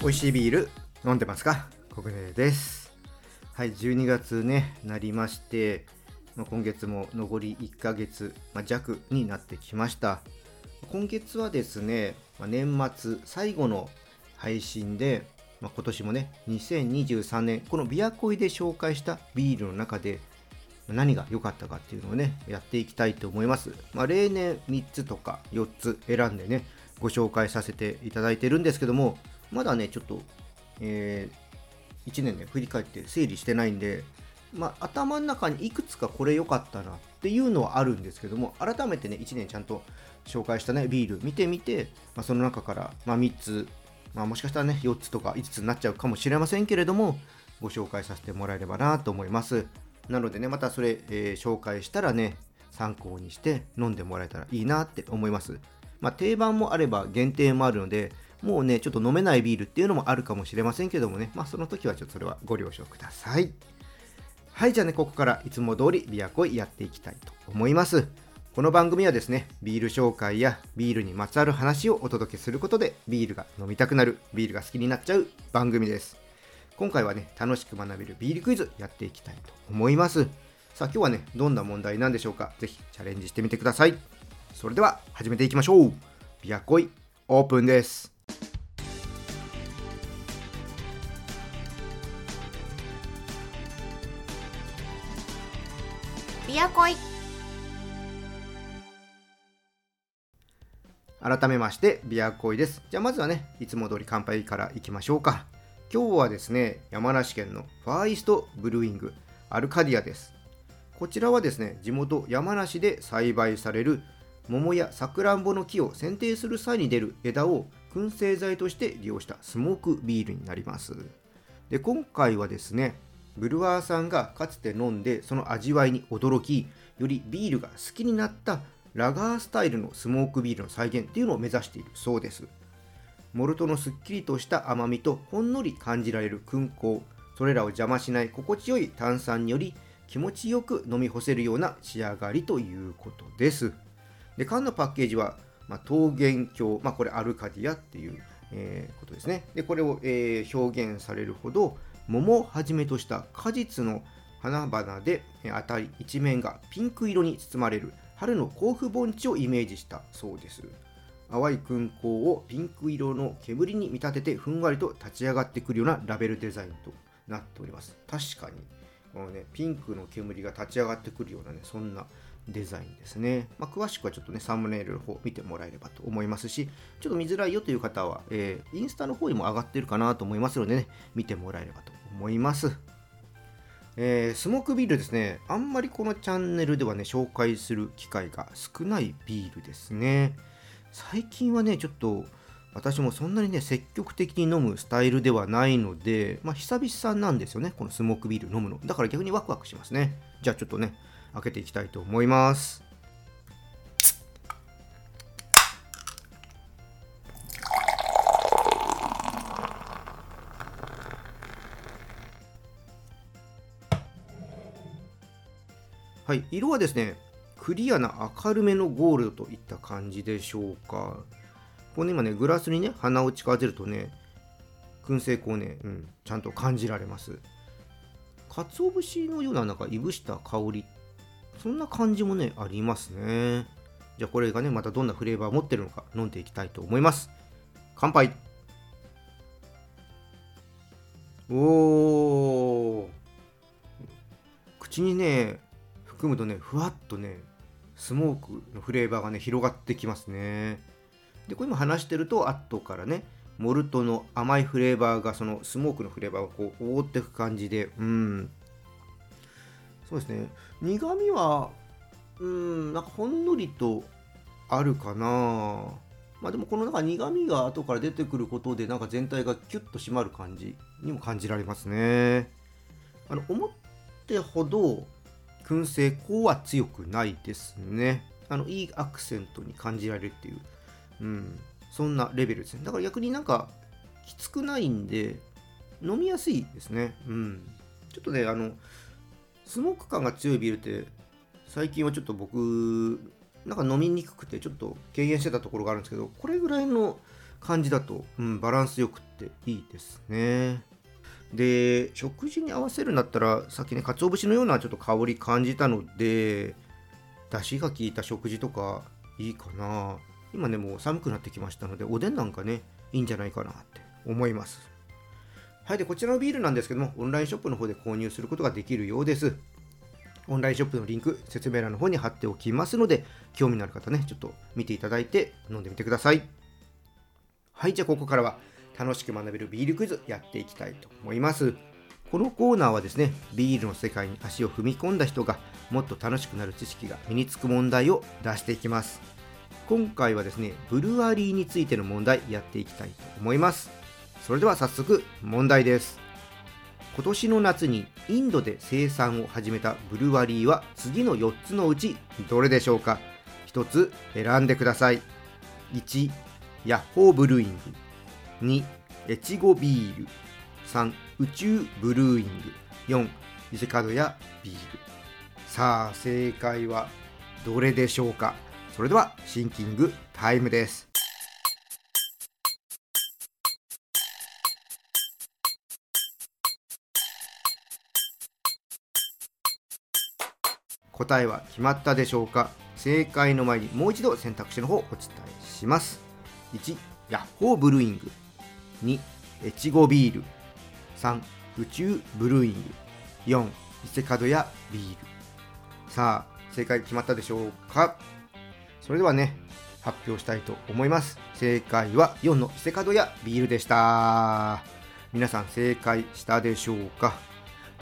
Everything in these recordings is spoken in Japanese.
美味しいビール飲んでますか？小舟です。はい12月ねなりましてまあ今月も残り1ヶ月、まあ弱になってきました。今月はですね、まあ年末最後の配信で、まあ今年もね2023年このビアコイで紹介したビールの中で何が良かったかっていうのをねやっていきたいと思います、まあ、例年3つとか4つ選んでねご紹介させていただいてるんですけどもまだねちょっと、え1年ね振り返って整理してないんでまあ、頭の中にいくつかこれ良かったなっていうのはあるんですけども改めてね1年ちゃんと紹介したねビール見てみて、まあ、その中から、まあ、3つ、まあ、もしかしたらね4つとか5つになっちゃうかもしれませんけれどもご紹介させてもらえればなと思います。なのでねまたそれ、えー紹介したらね参考にして飲んでもらえたらいいなって思います。まあ、定番もあれば限定もあるのでもうねちょっと飲めないビールっていうのもあるかもしれませんけどもね。まあその時はちょっとそれはご了承ください。はい、じゃあね、ここからいつも通りビアコイやっていきたいと思います。この番組はですね、ビール紹介やビールにまつわる話をお届けすることで、ビールが飲みたくなる、ビールが好きになっちゃう番組です。今回はね、楽しく学べるビールクイズやっていきたいと思います。さあ、今日はね、どんな問題なんでしょうか。ぜひチャレンジしてみてください。それでは始めていきましょう。ビアコイオープンです。ビアコイ改めましてビアコイです。じゃあまずはねいつも通り乾杯からいきましょうか。今日はですね山梨県の Far Yeast Brewing アルカディアです。こちらはですね地元山梨で栽培される桃やさくらんぼの木を剪定する際に出る枝を燻製材として利用したスモークビールになります。で今回はですねブルワーさんがかつて飲んでその味わいに驚きよりビールが好きになったラガースタイルのスモークビールの再現っていうのを目指しているそうです。モルトのすっきりとした甘みとほんのり感じられる燻香。それらを邪魔しない心地よい炭酸により気持ちよく飲み干せるような仕上がりということです。で缶のパッケージは、まあ、桃源郷、まあ、これアルカディアっていう、えーことですね。でこれを、えー表現されるほど桃をはじめとした果実の花々でえ当たり一面がピンク色に包まれる春の甲府盆地をイメージしたそうです。淡い燻香をピンク色の煙に見立ててふんわりと立ち上がってくるようなラベルデザインとなっております。確かに。このねピンクの煙が立ち上がってくるようなねそんなデザインですね、まあ、詳しくはちょっとねサムネイルの方見てもらえればと思いますしちょっと見づらいよという方は、えーインスタの方にも上がってるかなと思いますのでね見てもらえればと思います。えースモークビールですね。あんまりこのチャンネルではね紹介する機会が少ないビールですね。最近はねちょっと私もそんなにね積極的に飲むスタイルではないのでまあ久々なんですよねこのスモークビール飲むの。だから逆にワクワクしますね。じゃあちょっとね開けていきたいと思います。はい、色はですね、クリアな明るめのゴールドといった感じでしょうか。これね、今ね、グラスにね、鼻を近づけるとね、燻製香ね、うん、ちゃんと感じられます。鰹節のようななんかいぶした香り、そんな感じもね、ありますね。じゃあこれがね、またどんなフレーバーを持ってるのか飲んでいきたいと思います。乾杯おー口にね含むとねふわっとねスモークのフレーバーがね広がってきますね。でこれ今話してると後からねモルトの甘いフレーバーがそのスモークのフレーバーをこう覆っていく感じでうん。そうですね。苦味はうんなんかほんのりとあるかな。まあでもこのなんか苦味が後から出てくることでなんか全体がキュッと締まる感じにも感じられますね。あの思ってほど燻製香は強くないですね。あのいいアクセントに感じられるっていう、うん、そんなレベルですね。だから逆になんかきつくないんで飲みやすいですね。うん。ちょっとねあのスモーク感が強いビールって最近はちょっと僕なんか飲みにくくてちょっと敬遠してたところがあるんですけどこれぐらいの感じだと、うん、バランスよくっていいですね。で食事に合わせるんだったらさっきね鰹節のようなちょっと香り感じたので出汁が効いた食事とかいいかな。今ねもう寒くなってきましたのでおでんなんかねいいんじゃないかなって思います。はいでこちらのビールなんですけどもオンラインショップの方で購入することができるようです。オンラインショップのリンク、説明欄の方に貼っておきますので、興味のある方ね、ちょっと見ていただいて飲んでみてください。はい、じゃあここからは楽しく学べるビールクイズやっていきたいと思います。このコーナーはですね、ビールの世界に足を踏み込んだ人がもっと楽しくなる知識が身につく問題を出していきます。今回はですね、ブルワリーについての問題やっていきたいと思います。それでは早速問題です。今年の夏にインドで生産を始めたブルワリーは次の4つのうちどれでしょうか？1つ選んでください1ヤッホーブルーイング2エチゴビール。3宇宙ブルーイング。4伊勢門屋ビール。さあ正解はどれでしょうか？それではシンキングタイムです。答えは決まったでしょうか？正解の前にもう一度選択肢の方をお伝えします。1ヤッホーブルーイング。2エチゴビール。3宇宙ブルーイング。4伊勢門屋ビール。さあ正解決まったでしょうか？それではね発表したいと思います。正解は4の伊勢門屋ビールでした。皆さん正解したでしょうか？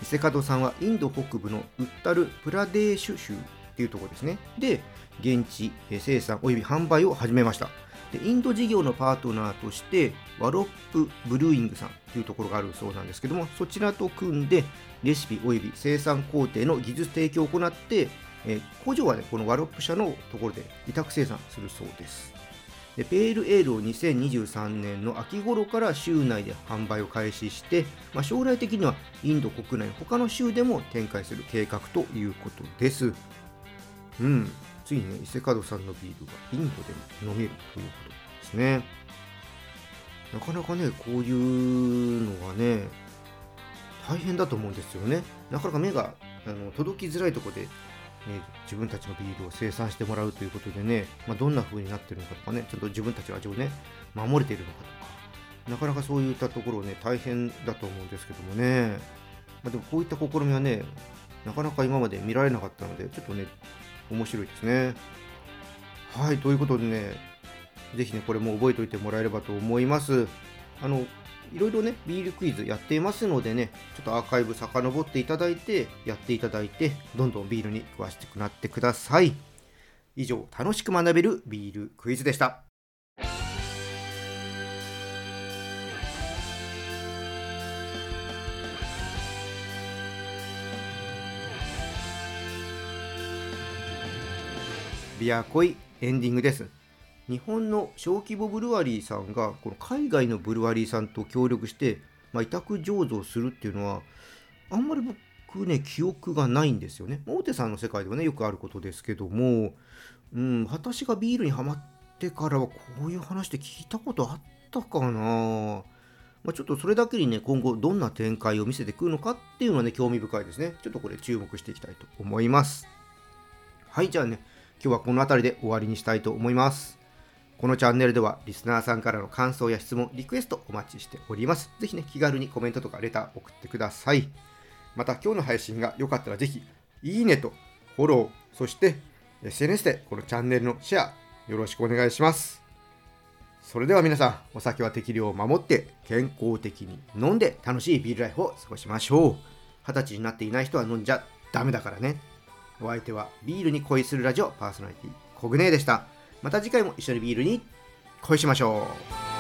伊勢門さんはインド北部のウッタル・プラデーシュ州っていうところですね。で、現地生産及び販売を始めました。インド事業のパートナーとしてワロップ・ブルーイングさんというところがあるそうなんですけどもそちらと組んでレシピ及び生産工程の技術提供を行って、え工場は、ね、このワロップ社のところで委託生産するそうです。でペールエールを2023年の秋頃から州内で販売を開始して、まあ、将来的にはインド国内他の州でも展開する計画ということですうんついにね伊勢門さんのビールがインドでも飲めるということですね。なかなかねこういうのはね大変だと思うんですよね。なかなか目があの届きづらいとこでね、自分たちのビールを生産してもらうということでね、まあ、どんな風になってるのかとかね、ちょっと自分たちの味をね、守れているのかとか、なかなかそういったところね、大変だと思うんですけどもね、まあ、でもこういった試みはね、なかなか今まで見られなかったので、ちょっとね、面白いですね。はい、ということでね、ぜひね、これも覚えておいてもらえればと思います。あの、いろいろね、ビールクイズやっていますのでね、ちょっとアーカイブ遡っていただいて、やっていただいて、どんどんビールに詳しくなってください。以上、楽しく学べるビールクイズでした。ビアコイエンディングです。日本の小規模ブルワリーさんがこの海外のブルワリーさんと協力して、まあ、委託醸造するっていうのはあんまり僕ね記憶がないんですよね大手さんの世界ではねよくあることですけども、うん、私がビールにはまってからはこういう話って聞いたことあったかなまあ、ちょっとそれだけにね、今後どんな展開を見せてくるのかっていうのはね、興味深いですね。ちょっとこれ注目していきたいと思います。はい、じゃあね、今日はこの辺りで終わりにしたいと思います。このチャンネルではリスナーさんからの感想や質問、リクエストお待ちしております。ぜひね、気軽にコメントとかレター送ってください。また今日の配信が良かったらぜひ、いいねとフォロー、そして SNS でこのチャンネルのシェア、よろしくお願いします。それでは皆さん、お酒は適量を守って健康的に飲んで楽しいビールライフを過ごしましょう。二十歳になっていない人は飲んじゃダメだからね。お相手はビールに恋するラジオパーソナリティコグネでした。また次回も一緒にビールに恋しましょう